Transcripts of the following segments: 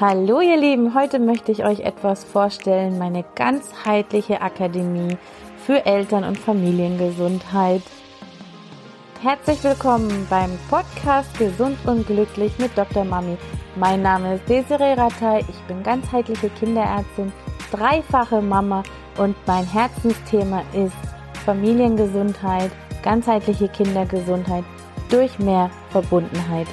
Hallo ihr Lieben, heute möchte ich euch etwas vorstellen, meine ganzheitliche Akademie für Eltern- und Familiengesundheit. Herzlich willkommen beim Podcast Gesund und Glücklich mit Dr. Mami. Mein Name ist Desiree Rattay, ich bin ganzheitliche Kinderärztin, dreifache Mama und mein Herzensthema ist Familiengesundheit, ganzheitliche Kindergesundheit durch mehr Verbundenheit.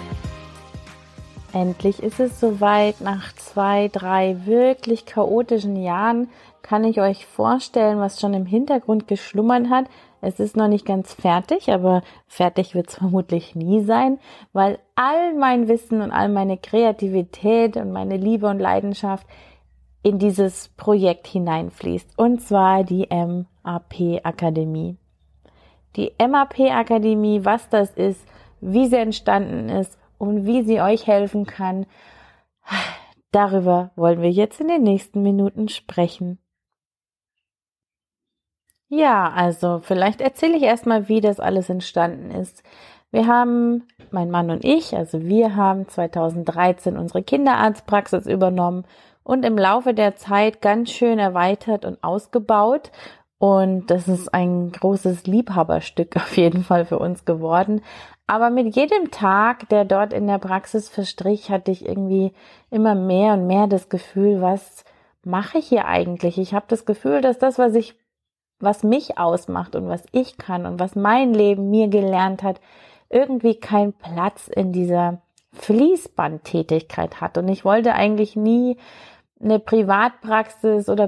Endlich ist es soweit. Nach zwei, drei wirklich chaotischen Jahren kann ich euch vorstellen, was schon im Hintergrund geschlummert hat. Es ist noch nicht ganz fertig, aber fertig wird es vermutlich nie sein, weil all mein Wissen und all meine Kreativität und meine Liebe und Leidenschaft in dieses Projekt hineinfließt. Und zwar die MAP Akademie. Die MAP Akademie, was das ist, wie sie entstanden ist und wie sie euch helfen kann. Darüber wollen wir jetzt in den nächsten Minuten sprechen. Ja, also vielleicht erzähle ich erstmal, wie das alles entstanden ist. Wir haben, mein Mann und ich, also wir haben 2013 unsere Kinderarztpraxis übernommen und im Laufe der Zeit ganz schön erweitert und ausgebaut. Und das ist ein großes Liebhaberstück auf jeden Fall für uns geworden. Aber mit jedem Tag, der dort in der Praxis verstrich, hatte ich irgendwie immer mehr und mehr das Gefühl, was mache ich hier eigentlich? Ich habe das Gefühl, dass das, was ich, was mich ausmacht und was ich kann und was mein Leben mir gelernt hat, irgendwie keinen Platz in dieser Fließbandtätigkeit hat. Und ich wollte eigentlich nie eine Privatpraxis oder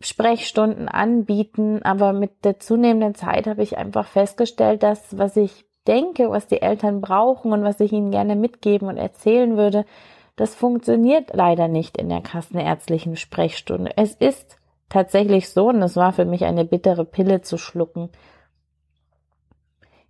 Privatsprechstunden anbieten, aber mit der zunehmenden Zeit habe ich einfach festgestellt, dass was ich denke, was die Eltern brauchen und was ich ihnen gerne mitgeben und erzählen würde, das funktioniert leider nicht in der kassenärztlichen Sprechstunde. Es ist tatsächlich so, und es war für mich eine bittere Pille zu schlucken.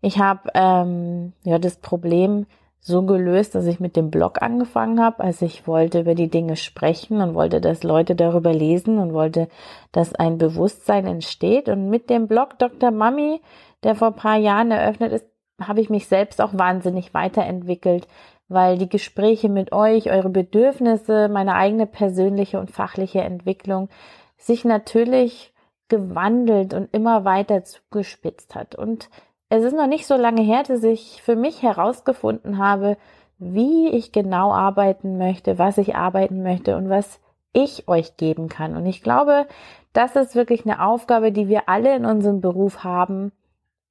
Ich habe ähm, ja das Problem so gelöst, dass ich mit dem Blog angefangen habe. Also ich wollte über die Dinge sprechen und wollte, dass Leute darüber lesen und wollte, dass ein Bewusstsein entsteht. Und mit dem Blog Dr. Mami, der vor paar Jahren eröffnet ist, habe ich mich selbst auch wahnsinnig weiterentwickelt, weil die Gespräche mit euch, eure Bedürfnisse, meine eigene persönliche und fachliche Entwicklung sich natürlich gewandelt und immer weiter zugespitzt hat. Und es ist noch nicht so lange her, dass ich für mich herausgefunden habe, wie ich genau arbeiten möchte, was ich arbeiten möchte und was ich euch geben kann. Und ich glaube, das ist wirklich eine Aufgabe, die wir alle in unserem Beruf haben,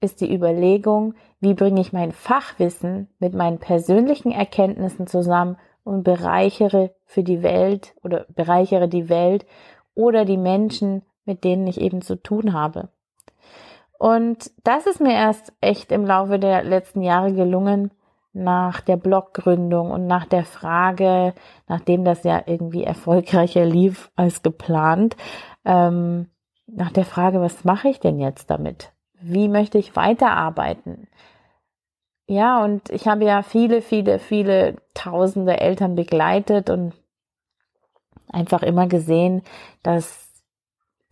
ist die Überlegung, wie bringe ich mein Fachwissen mit meinen persönlichen Erkenntnissen zusammen und bereichere für die Welt oder bereichere die Welt oder die Menschen, mit denen ich eben zu tun habe. Und das ist mir erst echt im Laufe der letzten Jahre gelungen, nach der Bloggründung und nach der Frage, nachdem das ja irgendwie erfolgreicher lief als geplant, ähm, nach der Frage, was mache ich denn jetzt damit? Wie möchte ich weiterarbeiten? Ja, und ich habe ja viele, viele, viele tausende Eltern begleitet und einfach immer gesehen, dass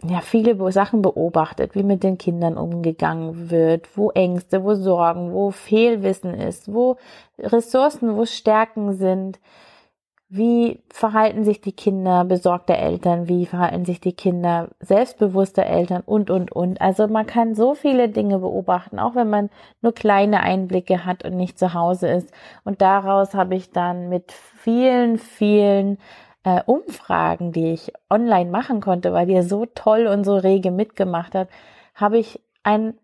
ja viele Sachen beobachtet, wie mit den Kindern umgegangen wird, wo Ängste, wo Sorgen, wo Fehlwissen ist, wo Ressourcen, wo Stärken sind. Wie verhalten sich die Kinder besorgter Eltern? Wie verhalten sich die Kinder selbstbewusster Eltern? Und, und, und. Also man kann so viele Dinge beobachten, auch wenn man nur kleine Einblicke hat und nicht zu Hause ist. Und daraus habe ich dann mit vielen, vielen äh, Umfragen, die ich online machen konnte, weil ihr so toll und so rege mitgemacht habt, habe ich ein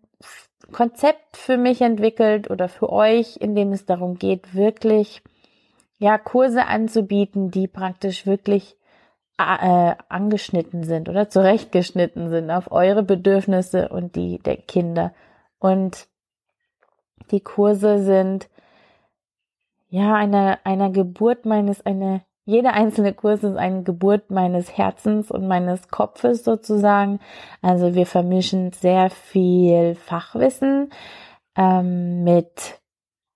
Konzept für mich entwickelt oder für euch, in dem es darum geht, wirklich ja, Kurse anzubieten, die praktisch wirklich äh, angeschnitten sind oder zurechtgeschnitten sind auf eure Bedürfnisse und die der Kinder. Und die Kurse sind ja einer, einer Geburt meines, eine, jeder einzelne Kurs ist eine Geburt meines Herzens und meines Kopfes sozusagen. Also wir vermischen sehr viel Fachwissen ähm, mit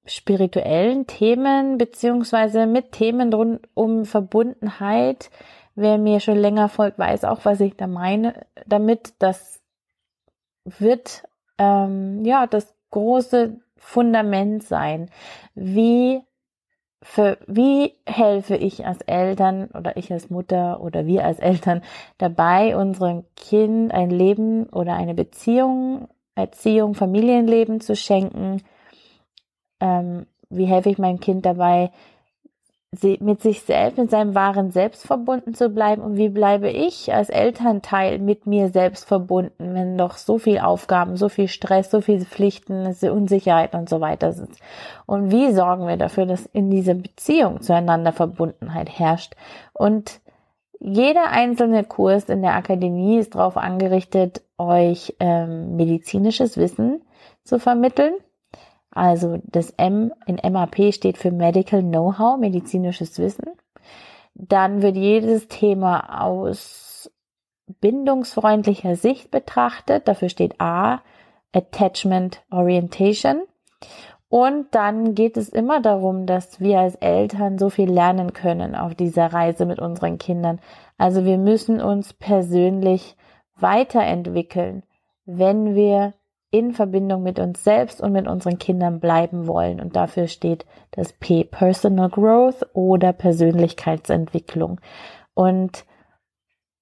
spirituellen Themen beziehungsweise mit Themen rund um Verbundenheit. Wer mir schon länger folgt, weiß auch, was ich da meine damit. Das wird ähm, ja das große Fundament sein. Wie für wie helfe ich als Eltern oder ich als Mutter oder wir als Eltern dabei, unserem Kind ein Leben oder eine Beziehung, Erziehung, Familienleben zu schenken? Ähm, wie helfe ich meinem Kind dabei, mit sich selbst, mit seinem wahren Selbst verbunden zu bleiben und wie bleibe ich als Elternteil mit mir selbst verbunden, wenn doch so viel Aufgaben, so viel Stress, so viele Pflichten, Unsicherheit und so weiter sind. Und wie sorgen wir dafür, dass in dieser Beziehung zueinander Verbundenheit herrscht? Und jeder einzelne Kurs in der Akademie ist darauf angerichtet, euch ähm, medizinisches Wissen zu vermitteln also das M in MAP steht für Medical Know-how, medizinisches Wissen. Dann wird jedes Thema aus bindungsfreundlicher Sicht betrachtet. Dafür steht A, Attachment Orientation. Und dann geht es immer darum, dass wir als Eltern so viel lernen können auf dieser Reise mit unseren Kindern. Also wir müssen uns persönlich weiterentwickeln, wenn wir in Verbindung mit uns selbst und mit unseren Kindern bleiben wollen. Und dafür steht das P, Personal Growth oder Persönlichkeitsentwicklung. Und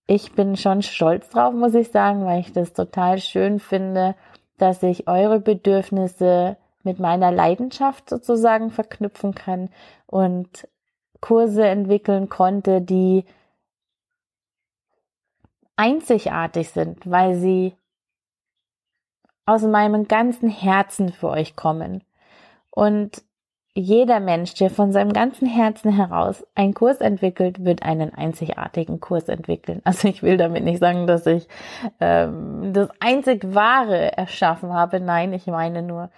ich bin schon stolz drauf, muss ich sagen, weil ich das total schön finde, dass ich eure Bedürfnisse mit meiner Leidenschaft sozusagen verknüpfen kann und Kurse entwickeln konnte, die einzigartig sind, weil sie aus meinem ganzen Herzen für euch kommen. Und jeder Mensch, der von seinem ganzen Herzen heraus einen Kurs entwickelt, wird einen einzigartigen Kurs entwickeln. Also ich will damit nicht sagen, dass ich ähm, das einzig Wahre erschaffen habe. Nein, ich meine nur,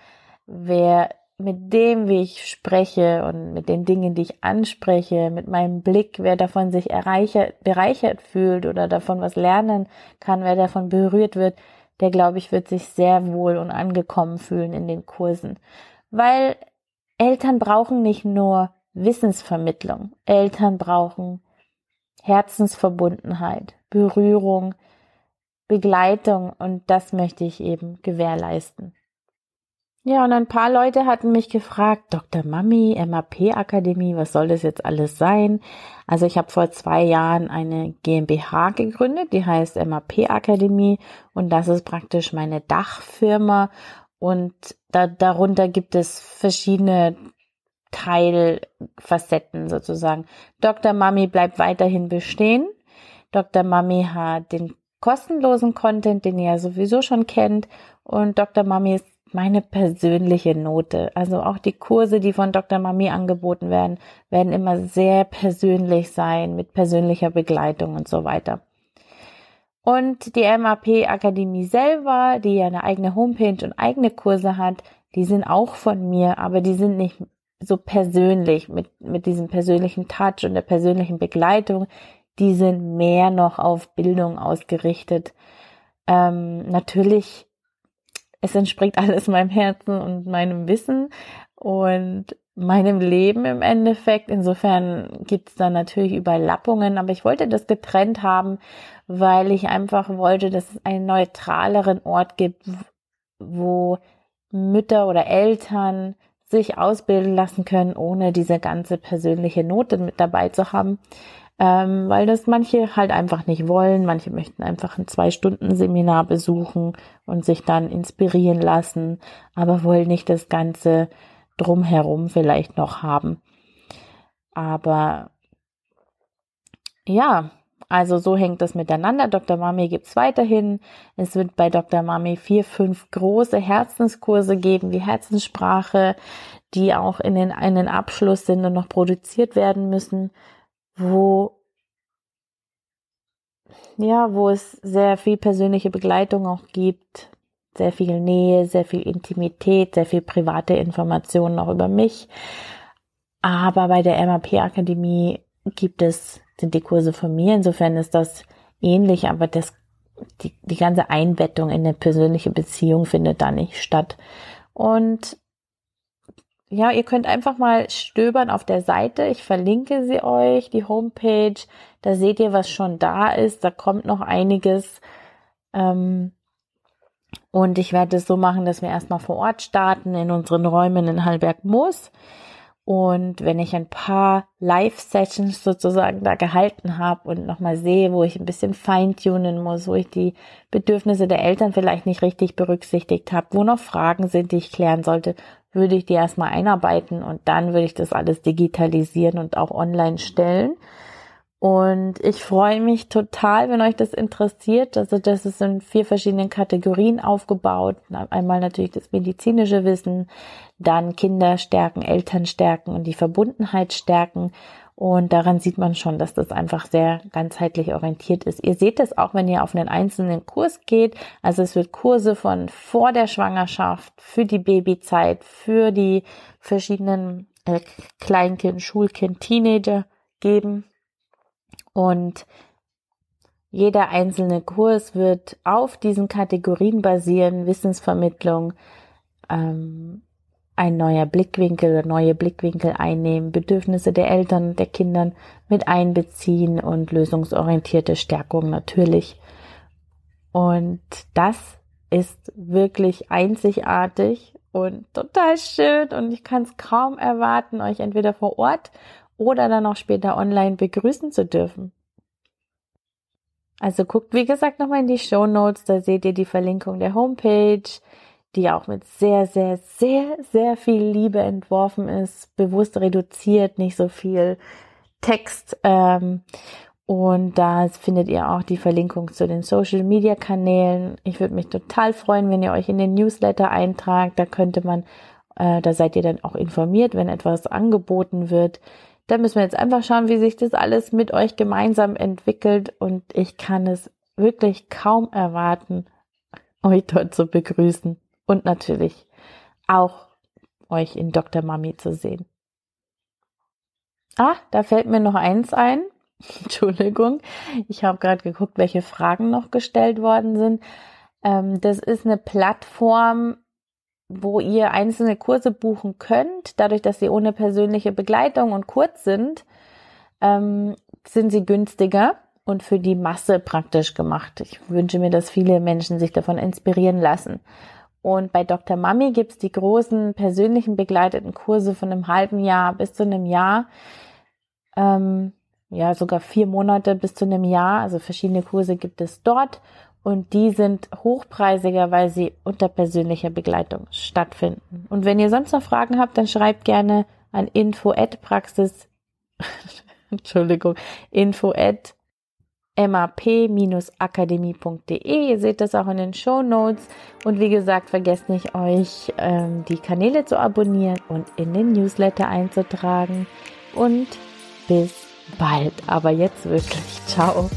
wer mit dem, wie ich spreche und mit den Dingen, die ich anspreche, mit meinem Blick, wer davon sich erreichert, bereichert fühlt oder davon was lernen kann, wer davon berührt wird, der glaube ich wird sich sehr wohl und angekommen fühlen in den Kursen, weil Eltern brauchen nicht nur Wissensvermittlung, Eltern brauchen Herzensverbundenheit, Berührung, Begleitung und das möchte ich eben gewährleisten. Ja, und ein paar Leute hatten mich gefragt, Dr. Mami, MAP Akademie, was soll das jetzt alles sein? Also ich habe vor zwei Jahren eine GmbH gegründet, die heißt MAP Akademie und das ist praktisch meine Dachfirma und da, darunter gibt es verschiedene Teilfacetten sozusagen. Dr. Mami bleibt weiterhin bestehen. Dr. Mami hat den kostenlosen Content, den ihr ja sowieso schon kennt und Dr. Mami ist meine persönliche Note. Also auch die Kurse, die von Dr. Mami angeboten werden, werden immer sehr persönlich sein, mit persönlicher Begleitung und so weiter. Und die MAP Akademie selber, die ja eine eigene Homepage und eigene Kurse hat, die sind auch von mir, aber die sind nicht so persönlich mit, mit diesem persönlichen Touch und der persönlichen Begleitung. Die sind mehr noch auf Bildung ausgerichtet. Ähm, natürlich es entspringt alles meinem Herzen und meinem Wissen und meinem Leben im Endeffekt. Insofern gibt es da natürlich Überlappungen, aber ich wollte das getrennt haben, weil ich einfach wollte, dass es einen neutraleren Ort gibt, wo Mütter oder Eltern sich ausbilden lassen können, ohne diese ganze persönliche Note mit dabei zu haben ähm, weil das manche halt einfach nicht wollen. Manche möchten einfach ein Zwei-Stunden-Seminar besuchen und sich dann inspirieren lassen, aber wollen nicht das Ganze drumherum vielleicht noch haben. Aber ja, also so hängt das miteinander. Dr. Mami gibt's weiterhin. Es wird bei Dr. Mami vier, fünf große Herzenskurse geben, wie Herzenssprache, die auch in den, in den Abschluss sind und noch produziert werden müssen wo ja, wo es sehr viel persönliche Begleitung auch gibt, sehr viel Nähe, sehr viel Intimität, sehr viel private Informationen auch über mich. Aber bei der MAP Akademie gibt es, sind die Kurse von mir. Insofern ist das ähnlich, aber das, die, die ganze Einbettung in eine persönliche Beziehung findet da nicht statt. Und ja, ihr könnt einfach mal stöbern auf der Seite. Ich verlinke sie euch, die Homepage. Da seht ihr, was schon da ist. Da kommt noch einiges. Ähm, und ich werde es so machen, dass wir erstmal vor Ort starten in unseren Räumen in Hallberg-Moos. Und wenn ich ein paar Live-Sessions sozusagen da gehalten habe und nochmal sehe, wo ich ein bisschen feintunen muss, wo ich die Bedürfnisse der Eltern vielleicht nicht richtig berücksichtigt habe, wo noch Fragen sind, die ich klären sollte, würde ich die erstmal einarbeiten und dann würde ich das alles digitalisieren und auch online stellen. Und ich freue mich total, wenn euch das interessiert. Also das ist in vier verschiedenen Kategorien aufgebaut. Einmal natürlich das medizinische Wissen, dann Kinder stärken, Eltern stärken und die Verbundenheit stärken. Und daran sieht man schon, dass das einfach sehr ganzheitlich orientiert ist. Ihr seht das auch, wenn ihr auf einen einzelnen Kurs geht. Also es wird Kurse von vor der Schwangerschaft, für die Babyzeit, für die verschiedenen äh, Kleinkind, Schulkind, Teenager geben. Und jeder einzelne Kurs wird auf diesen Kategorien basieren, Wissensvermittlung, ähm, ein neuer Blickwinkel oder neue Blickwinkel einnehmen, Bedürfnisse der Eltern der Kindern mit einbeziehen und lösungsorientierte Stärkung natürlich. Und das ist wirklich einzigartig und total schön und ich kann es kaum erwarten, euch entweder vor Ort oder dann auch später online begrüßen zu dürfen. Also guckt, wie gesagt, nochmal in die Show Notes, da seht ihr die Verlinkung der Homepage, die auch mit sehr, sehr, sehr, sehr viel Liebe entworfen ist, bewusst reduziert, nicht so viel Text. Ähm, und da findet ihr auch die Verlinkung zu den Social Media Kanälen. Ich würde mich total freuen, wenn ihr euch in den Newsletter eintragt. Da könnte man, äh, da seid ihr dann auch informiert, wenn etwas angeboten wird. Da müssen wir jetzt einfach schauen, wie sich das alles mit euch gemeinsam entwickelt und ich kann es wirklich kaum erwarten, euch dort zu begrüßen und natürlich auch euch in Dr. Mami zu sehen. Ah, da fällt mir noch eins ein. Entschuldigung, ich habe gerade geguckt, welche Fragen noch gestellt worden sind. Ähm, das ist eine Plattform, wo ihr einzelne Kurse buchen könnt. Dadurch, dass sie ohne persönliche Begleitung und kurz sind, ähm, sind sie günstiger und für die Masse praktisch gemacht. Ich wünsche mir, dass viele Menschen sich davon inspirieren lassen. Und bei Dr. Mami gibt's die großen persönlichen begleiteten Kurse von einem halben Jahr bis zu einem Jahr. Ähm, ja, sogar vier Monate bis zu einem Jahr. Also verschiedene Kurse gibt es dort und die sind hochpreisiger, weil sie unter persönlicher Begleitung stattfinden. Und wenn ihr sonst noch Fragen habt, dann schreibt gerne an info at praxis, Entschuldigung, info at map-akademie.de. Ihr seht das auch in den Show Notes. Und wie gesagt, vergesst nicht, euch ähm, die Kanäle zu abonnieren und in den Newsletter einzutragen. Und bis bald. Aber jetzt wirklich. Ciao.